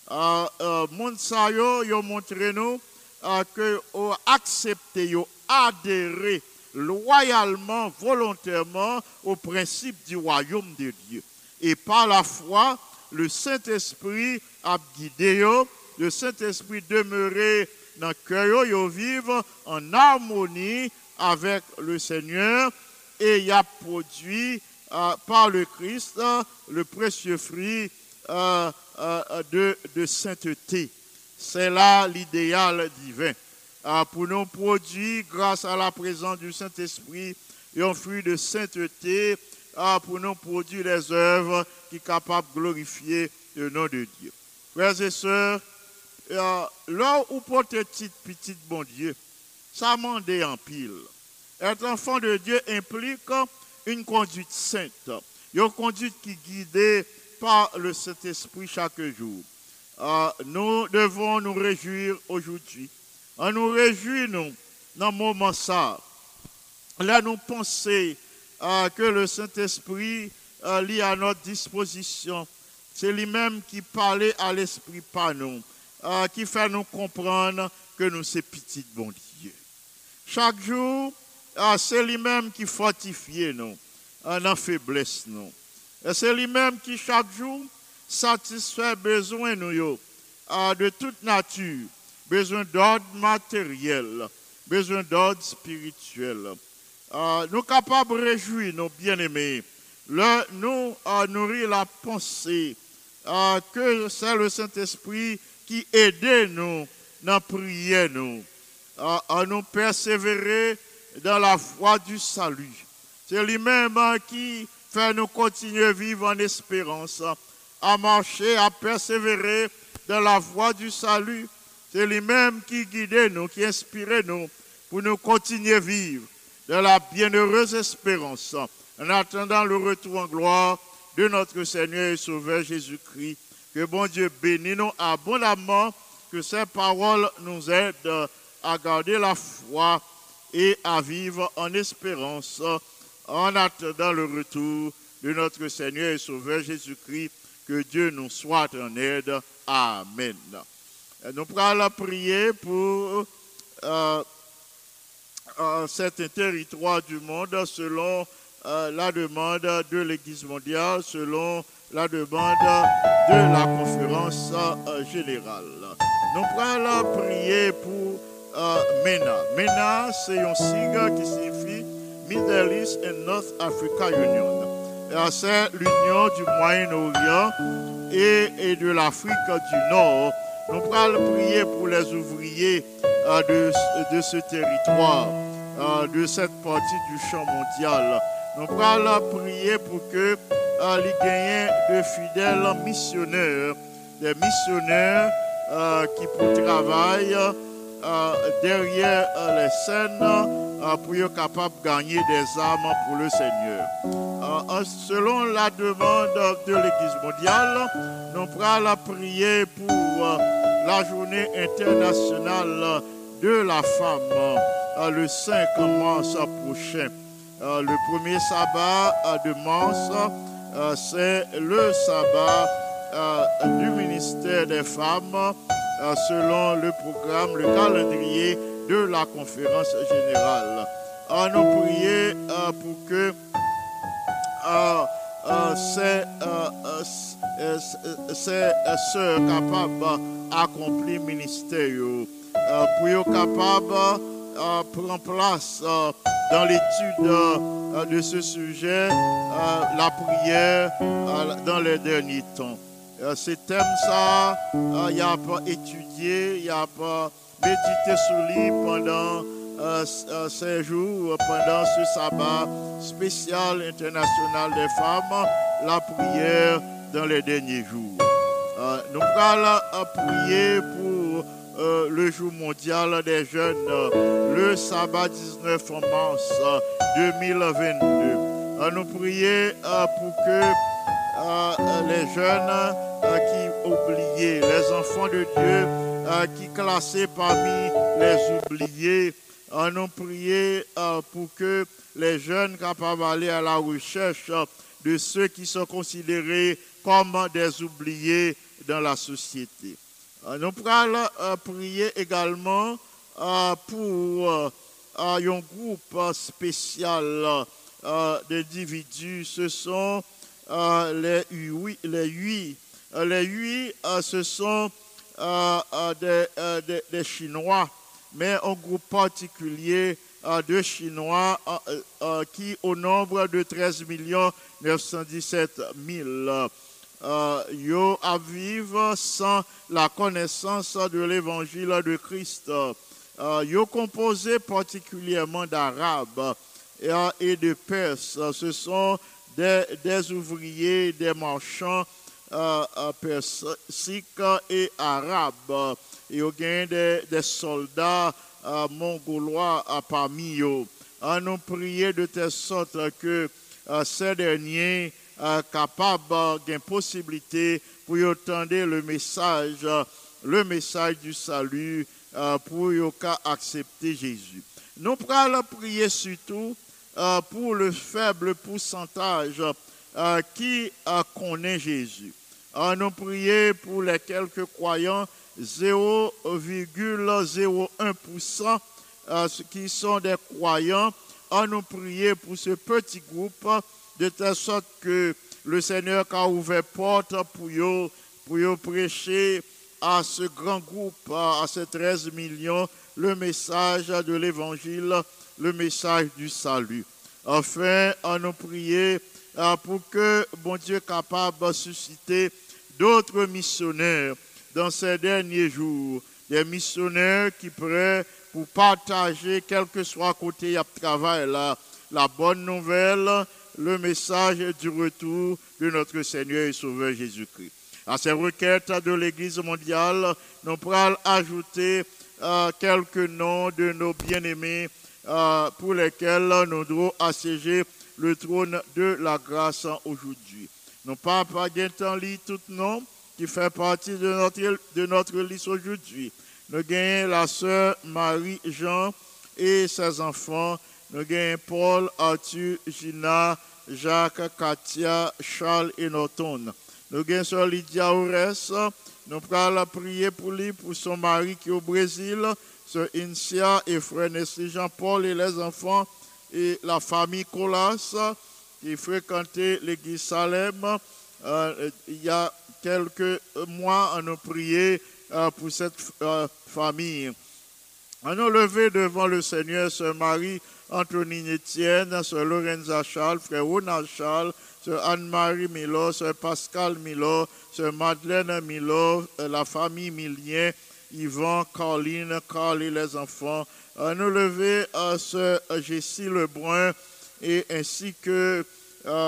Euh, euh, monde ça yo, yo montré nous euh, que ont accepté, yo adhéré loyalement, volontairement au principe du royaume de Dieu. Et par la foi, le Saint-Esprit a guidé yo, le Saint-Esprit demeuré dans le cœur, yo en harmonie avec le Seigneur et il a produit euh, par le Christ le précieux fruit euh, euh, de, sainteté. C'est là l'idéal divin. pour nous produire, grâce à la présence du Saint-Esprit, un fruit de sainteté, pour nous produire les œuvres qui sont capables de glorifier le nom de Dieu. Frères et sœurs, là où porter petit, petit bon Dieu, ça m'en en pile. Être enfant de Dieu implique une conduite sainte, une conduite qui est guidée par le Saint-Esprit chaque jour. Euh, nous devons nous réjouir aujourd'hui. On nous réjouit, nous, dans le moment ça. Là, nous pensons euh, que le Saint-Esprit euh, lit à notre disposition. C'est lui-même qui parlait à l'Esprit par nous, qui fait nous comprendre que nous sommes petits bon Dieu. Chaque jour, ah, c'est lui-même qui fortifie nous, en faiblesse nous. Et c'est lui-même qui chaque jour satisfait besoin nous ah, de toute nature, besoin d'ordre matériel, besoin d'ordre spirituel. Ah, nous capables de réjouir nos bien-aimés. Nous nourrir la pensée que c'est le Saint-Esprit qui aide nous dans prier nous, à nous persévérer dans la voie du salut. C'est lui-même hein, qui fait nous continuer à vivre en espérance, à marcher, à persévérer dans la voie du salut. C'est lui-même qui guide nous, qui inspire nous pour nous continuer à vivre dans la bienheureuse espérance en attendant le retour en gloire de notre Seigneur et Sauveur Jésus-Christ. Que bon Dieu bénisse nous abondamment, que ces paroles nous aident à garder la foi et à vivre en espérance en attendant le retour de notre Seigneur et Sauveur Jésus-Christ. Que Dieu nous soit en aide. Amen. Nous la prier pour euh, euh, cet territoire du monde selon euh, la demande de l'Église mondiale, selon la demande de la conférence générale. Nous la prier pour MENA. MENA, c'est un sigle qui signifie Middle East and North Africa Union. C'est l'union du Moyen-Orient et, de l'Afrique du Nord. Nous allons prier pour les ouvriers euh, de, ce territoire, euh, de cette partie du champ mondial. Nous allons prier pour que euh, les gagnent de fidèles missionnaires, des missionnaires qui pour travaillent euh, derrière euh, les scènes euh, pour être capables de gagner des âmes pour le Seigneur. Euh, euh, selon la demande de l'Église mondiale, nous allons prier pour euh, la journée internationale de la femme euh, le 5 mars prochain. Euh, le premier sabbat euh, de mars, euh, c'est le sabbat euh, du ministère des femmes euh, selon le programme, le calendrier de la conférence générale. À nous prier euh, pour que euh, euh, ces, ces sœurs capables d'accomplir le ministère, pour être capables euh, prendre place dans l'étude de ce sujet, la prière dans les derniers temps. Euh, ce thème, ça, il n'y a pas étudié, il n'y a pas médité sur lui pendant euh, s- euh, ces jours, euh, pendant ce sabbat spécial international des femmes, la prière dans les derniers jours. Euh, nous allons euh, prier pour euh, le jour mondial des jeunes, euh, le sabbat 19 mars euh, 2022. Euh, nous prier euh, pour que euh, les jeunes euh, qui oubliés, les enfants de Dieu euh, qui classés parmi les oubliés, euh, nous euh, pour que les jeunes capables d'aller à la recherche de ceux qui sont considérés comme des oubliés dans la société. Nous euh, prier également pour un groupe spécial d'individus. Ce sont les huit. Les huit, Euh, les huit euh, ce sont des, Chinois, mais un groupe particulier de Chinois qui, au nombre de 13 917 000, euh, yo à vivre sans la connaissance de l'évangile de Christ. Yo composé particulièrement d'Arabes et de Perses. Ce sont des, ouvriers, des marchands euh, euh, persiques et arabes. Et yo gagne des, soldats euh, mongolois parmi eux. À nous prier de telle sorte que ces derniers capables d'une possibilité pour entendre le message, le message du salut pour accepter Jésus. Nous allons prier surtout pour le faible pourcentage euh, qui euh, connaît Jésus. Euh, nous prier pour les quelques croyants 0,01% euh, ceux qui sont des croyants. Nous prier pour ce petit groupe de telle sorte que le Seigneur a ouvert porte pour eux, pour prêcher à ce grand groupe, à ces 13 millions, le message de l'évangile, le message du salut. Enfin, à nous prier euh, pour que bon Dieu capable de susciter d'autres missionnaires dans ces derniers jours, des missionnaires qui prêts pour partager, quel que soit côté de travail, la bonne nouvelle, le message du retour de notre Seigneur et Sauveur Jésus-Christ. À ces requêtes de l'Église mondiale, nous pourrons ajouter euh, quelques noms de nos bien-aimés euh, pour lesquels nous devons assiéger le trône de la grâce aujourd'hui. Nous pas pas temps lire tout nom qui fait partie de notre, de notre liste aujourd'hui. Nous gagnons la sœur Marie-Jean et ses enfants. Nous gagnons Paul, Arthur, Gina, Jacques, Katia, Charles et Norton. Nous gagnons sœur Lydia Ores. Nous allons prier pour lui, pour son mari qui est au Brésil, sœur Incia et frère Nessie Jean-Paul et les enfants et la famille Colas qui fréquentait l'église Salem. Euh, il y a quelques mois, on a prié euh, pour cette euh, famille. À nous lever devant le Seigneur, Sœur Marie, Antonine Etienne, Sœur Lorenza Charles, Frère Ronald Charles, Sœur Anne-Marie Milo, Sœur Pascal Milo, Sœur Madeleine Milo, la famille Milien, Yvan, Caroline, Carl et les enfants. Nous lever à Sœur Jessie Lebrun et ainsi que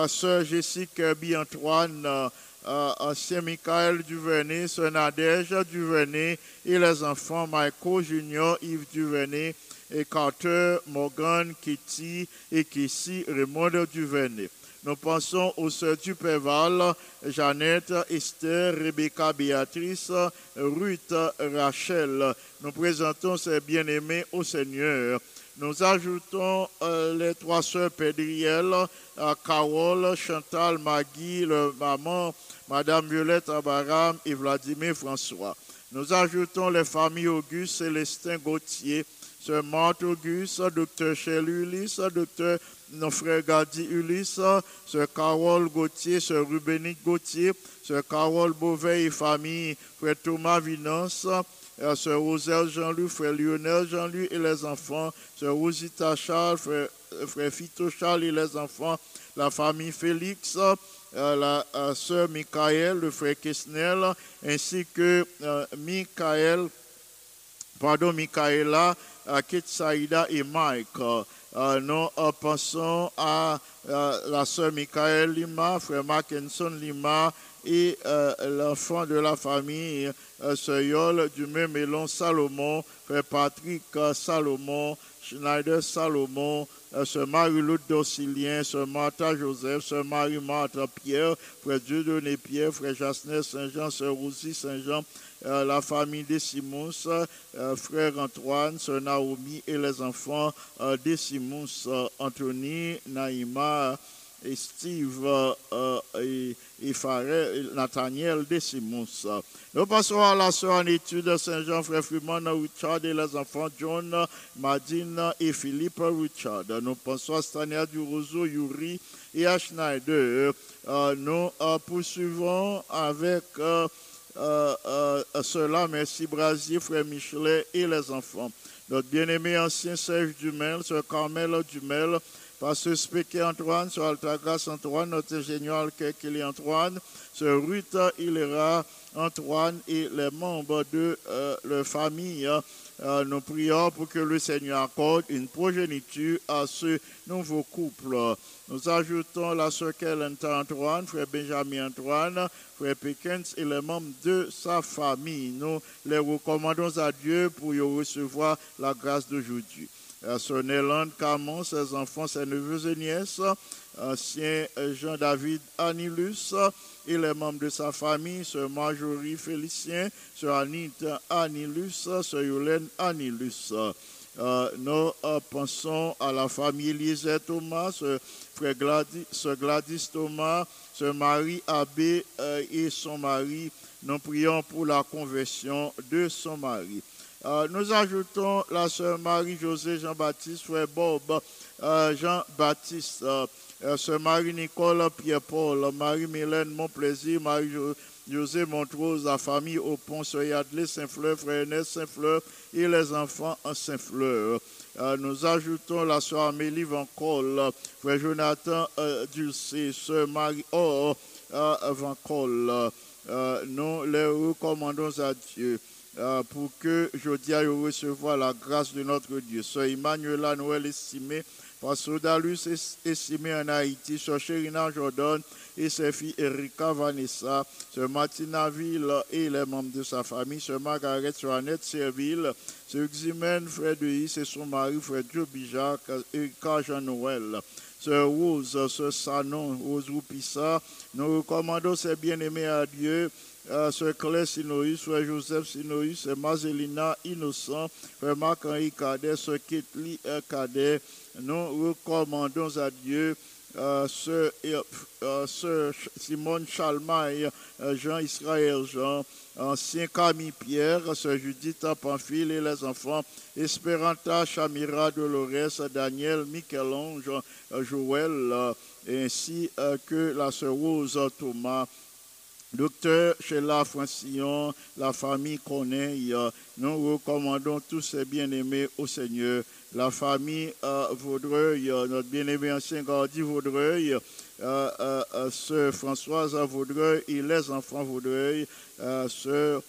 Sœur Jessica Bi-Antoine, ancien Michael Duvernay, Sœur Nadège Duvernay et les enfants Michael Junior, Yves Duvernay et Carter, Morgan, Kitty et Kissy Raymond Duvernay. Nous pensons aux sœurs Duperval, Jeannette, Esther, Rebecca, Béatrice, Ruth, Rachel. Nous présentons ces bien-aimés au Seigneur. Nous ajoutons euh, les trois sœurs Pédriel, euh, Carole, Chantal, Maggie, le maman, Madame Violette Abaram et Vladimir François. Nous ajoutons les familles Auguste, Célestin Gauthier, Sœur Marthe Auguste, Docteur Shell Ulysse, Docteur nos frères Gadi Ulysse, Sœur Carole Gauthier, Sœur Rubénique Gauthier, Sœur Carole Beauvais et famille, Frère Thomas Vinance, euh, Sœur Roselle Jean-Louis, Frère Lionel Jean-Louis et les enfants, Sœur Rosita Charles, Frère, euh, frère Fito Charles et les enfants, la famille Félix, euh, la Sœur Michael, le Frère Kesnel, ainsi que euh, Michael, pardon, Michaela, euh, Ketsaïda et Mike. Euh, nous euh, pensons à euh, la sœur Michael Lima, frère Mackinson Lima et l'enfant de la famille, sœur Yol du même Mélon Salomon, frère Patrick Salomon, Schneider Salomon, sœur Marie-Lude Docilien, sœur Martha Joseph, sœur Marie-Martha Pierre, frère Dieudonné Pierre, frère Jasner Saint-Jean, sœur Roussi Saint-Jean, la famille des Simons, euh, frère Antoine, sœur Naomi et les enfants euh, des Simons, euh, Anthony, Naïma et Steve euh, euh, et, Nathaniel des Simons. Nous passons à la sœur en études Saint-Jean, frère Freeman Richard et les enfants John, Madine et Philippe Richard. Nous pensons à Stania du Roseau, Yuri et à Schneider. Euh, nous euh, poursuivons avec euh, euh, cela, merci Brasier, frère Michelet et les enfants. Notre bien-aimé ancien Serge Dumel, sœur Carmel Dumel, pasteur Spéquet Antoine, sœur Altagas Antoine, notre ingénieur Kelly Antoine, sœur Ruth Hilera Antoine et les membres de euh, leur famille. Euh, nous prions pour que le Seigneur accorde une progéniture à ce nouveau couple. Nous ajoutons la sœur Kelenta Antoine, frère Benjamin Antoine, frère Pickens et les membres de sa famille. Nous les recommandons à Dieu pour y recevoir la grâce d'aujourd'hui. La sœur Nélande Camon, ses enfants, ses neveux et nièces, ancien Jean-David Anilus et les membres de sa famille, sœur Marjorie Félicien, sœur Anita Anilus, sœur Yolène Anilus. Euh, nous euh, pensons à la famille Elisée Thomas, sœur Gladys, Thomas, sœur Marie Abbé euh, et son mari. Nous prions pour la conversion de son mari. Nous ajoutons la sœur Marie-Josée Jean-Baptiste, frère Bob Jean-Baptiste, sœur Marie-Nicole Pierre-Paul, Marie-Mylène Monplaisir, Marie-Josée Montrose, la famille au pont, sœur Yadley Saint-Fleur, frère Ernest Saint-Fleur et les enfants en Saint-Fleur. Euh, nous ajoutons la sœur Amélie Van Col, frère Jonathan euh, Dulcé, sœur Marie Or euh, Van Col. Euh, nous les recommandons à Dieu euh, pour que Jodia ait recevoir la grâce de notre Dieu. Sœur Emmanuela Noël estimée, Pasteur Dalus es- estimé en Haïti, Sœur Chérina Jordan et ses filles Erika Vanessa, Sœur Martina Ville et les membres de sa famille, Sœur Margaret, Sœur Annette Serville, Sœur Ximène, frère et son mari, frère Joe Bijac, Erika Jean-Noël. Sœur Rose, Sœur Sanon, Rose Roupissa, nous recommandons ces bien-aimés à Dieu, euh, Sœur Claire Sinoïs, Frère Joseph Sinoïs, Sœur Marcelina Innocent, Frère Marc-Henri Cadet, Sœur Ketli euh, Cadet. Nous recommandons à Dieu euh, Sœur, euh, euh, Sœur Simone Chalmaille, Jean-Israël Jean, ancien Camille Pierre, Sœur Judith Pamphile et les enfants, Esperanta, Chamira, Dolores, Daniel, Michel-Ange, Joël, ainsi que la Sœur Rose Thomas Docteur Sheila Francillon, la famille Corneille, nous recommandons tous ces bien-aimés au Seigneur. La famille euh, Vaudreuil, notre bien-aimé ancien gardien Vaudreuil, euh, euh, euh, sœur Françoise Vaudreuil et les enfants Vaudreuil, sœur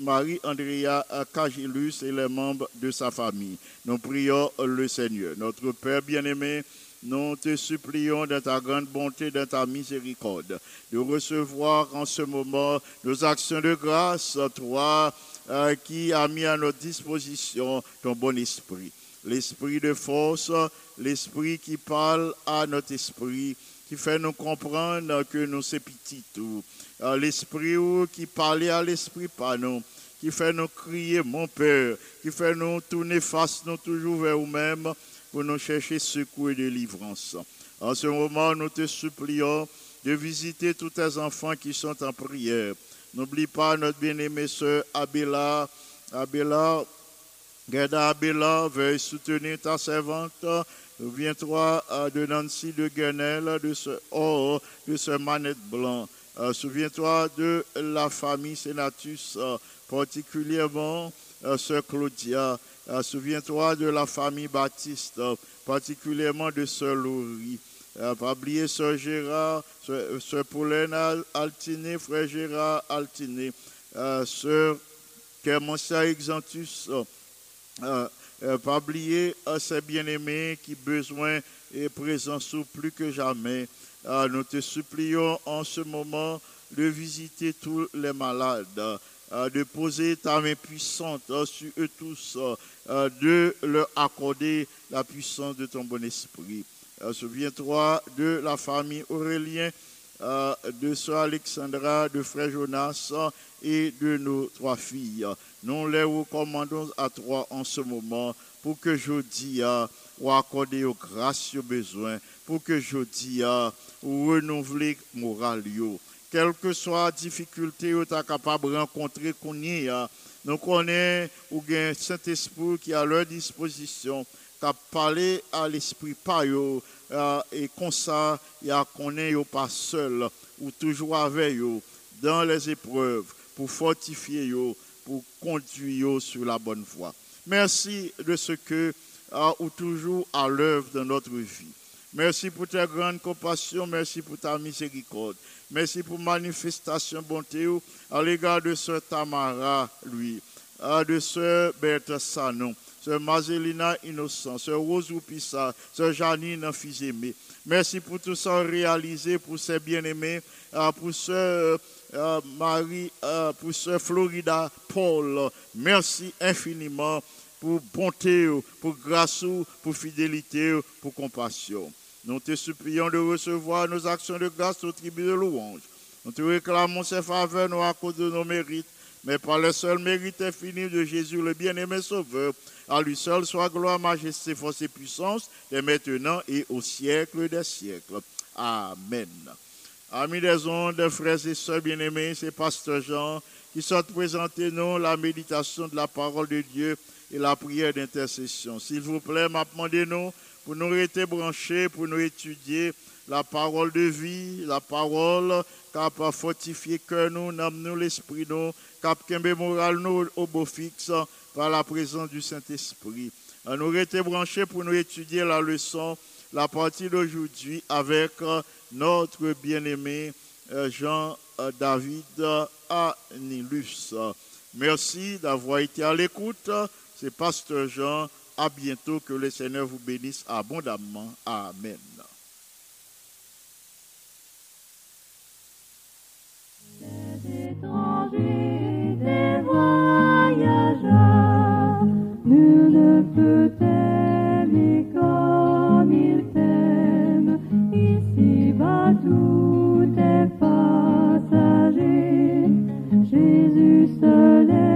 Marie-Andrea Cagilus et les membres de sa famille. Nous prions le Seigneur. Notre Père bien-aimé, nous te supplions de ta grande bonté, de ta miséricorde, de recevoir en ce moment nos actions de grâce, toi euh, qui as mis à notre disposition ton bon esprit. L'esprit de force, l'esprit qui parle à notre esprit, qui fait nous comprendre que nous sommes petits tout. Euh, L'esprit qui parlait à l'esprit par nous, qui fait nous crier, mon Père, qui fait nous tourner face nous toujours vers nous-mêmes pour nous chercher secours et délivrance. En ce moment, nous te supplions de visiter tous tes enfants qui sont en prière. N'oublie pas notre bien-aimée sœur Abela. Abela, Gerda Abela, veuille soutenir ta servante. Souviens-toi euh, de Nancy de Guenel, de ce or, de ce manette blanc. Euh, Souviens-toi de la famille Sénatus, euh, particulièrement euh, sœur Claudia. Euh, Souviens-toi de la famille Baptiste, euh, particulièrement de sœur Laurie. Euh, pas oublier sœur Gérard, sœur, sœur Pauline Al- Altiné, frère Gérard Altiné, euh, sœur Clémentia Exantus, euh, euh, euh, pas oublier euh, ces bien-aimés qui besoin et présent sous plus que jamais. Euh, nous te supplions en ce moment de visiter tous les malades, euh, de poser ta main puissante euh, sur eux tous, euh, euh, de leur accorder la puissance de ton bon esprit. Euh, Souviens-toi de la famille Aurélien, euh, de sœur Alexandra, de frère Jonas euh, et de nos trois filles. Nous les recommandons à toi en ce moment pour que jeudi euh, ou accorder aux grâces aux besoins, pour que jeudi euh, ou renouveler moral. Quelle que soit la difficulté ou tu capable de rencontrer qu'on a, nous connaissons ou bien Saint-Esprit qui est à leur disposition, qui a parlé à l'esprit par euh, et comme ça, il a pas seul, ou toujours avec yo, dans les épreuves, pour fortifier yo, pour conduire yo sur la bonne voie. Merci de ce que euh, ou toujours à l'œuvre dans notre vie. Merci pour ta grande compassion, merci pour ta miséricorde. Merci pour manifestation bonté à l'égard de sœur Tamara, lui, de sœur Berthe Sanon, sœur Mazelina Innocent, sœur Rose Pissa, sœur Janine Fils-Aimé. Merci pour tout ça réalisé pour ces bien-aimés, pour sœur euh, Marie, pour sœur Florida Paul. Merci infiniment pour bonté, pour grâce, pour fidélité, pour compassion. Nous te supplions de recevoir nos actions de grâce au tribut de louange. Nous te réclamons ces faveurs non à cause de nos mérites, mais par le seul mérite infini de Jésus, le bien-aimé Sauveur. À lui seul soit gloire, majesté, force et puissance, dès maintenant et au siècle des siècles. Amen. Amis des ondes, frères et sœurs bien-aimés, c'est Pasteur Jean qui sont présentés nous la méditation de la parole de Dieu et la prière d'intercession. S'il vous plaît, m'a demandé nous pour nous rester branchés, pour nous étudier la parole de vie, la parole cap fortifier cœur nous, n'am nous l'esprit nous, cap kembe moral nous au beau fixe par la présence du Saint-Esprit. Euh, Nous rester branchés pour nous étudier la leçon, la partie d'aujourd'hui avec euh, notre bien-aimé euh, Jean-David Anilus. Merci d'avoir été à l'écoute. C'est Pasteur Jean. À bientôt. Que le Seigneur vous bénisse abondamment. Amen. Les étrangers, des voyageurs, nul ne peut aimer comme il t'aime. Ici-bas, tout est passager, Jésus seul est.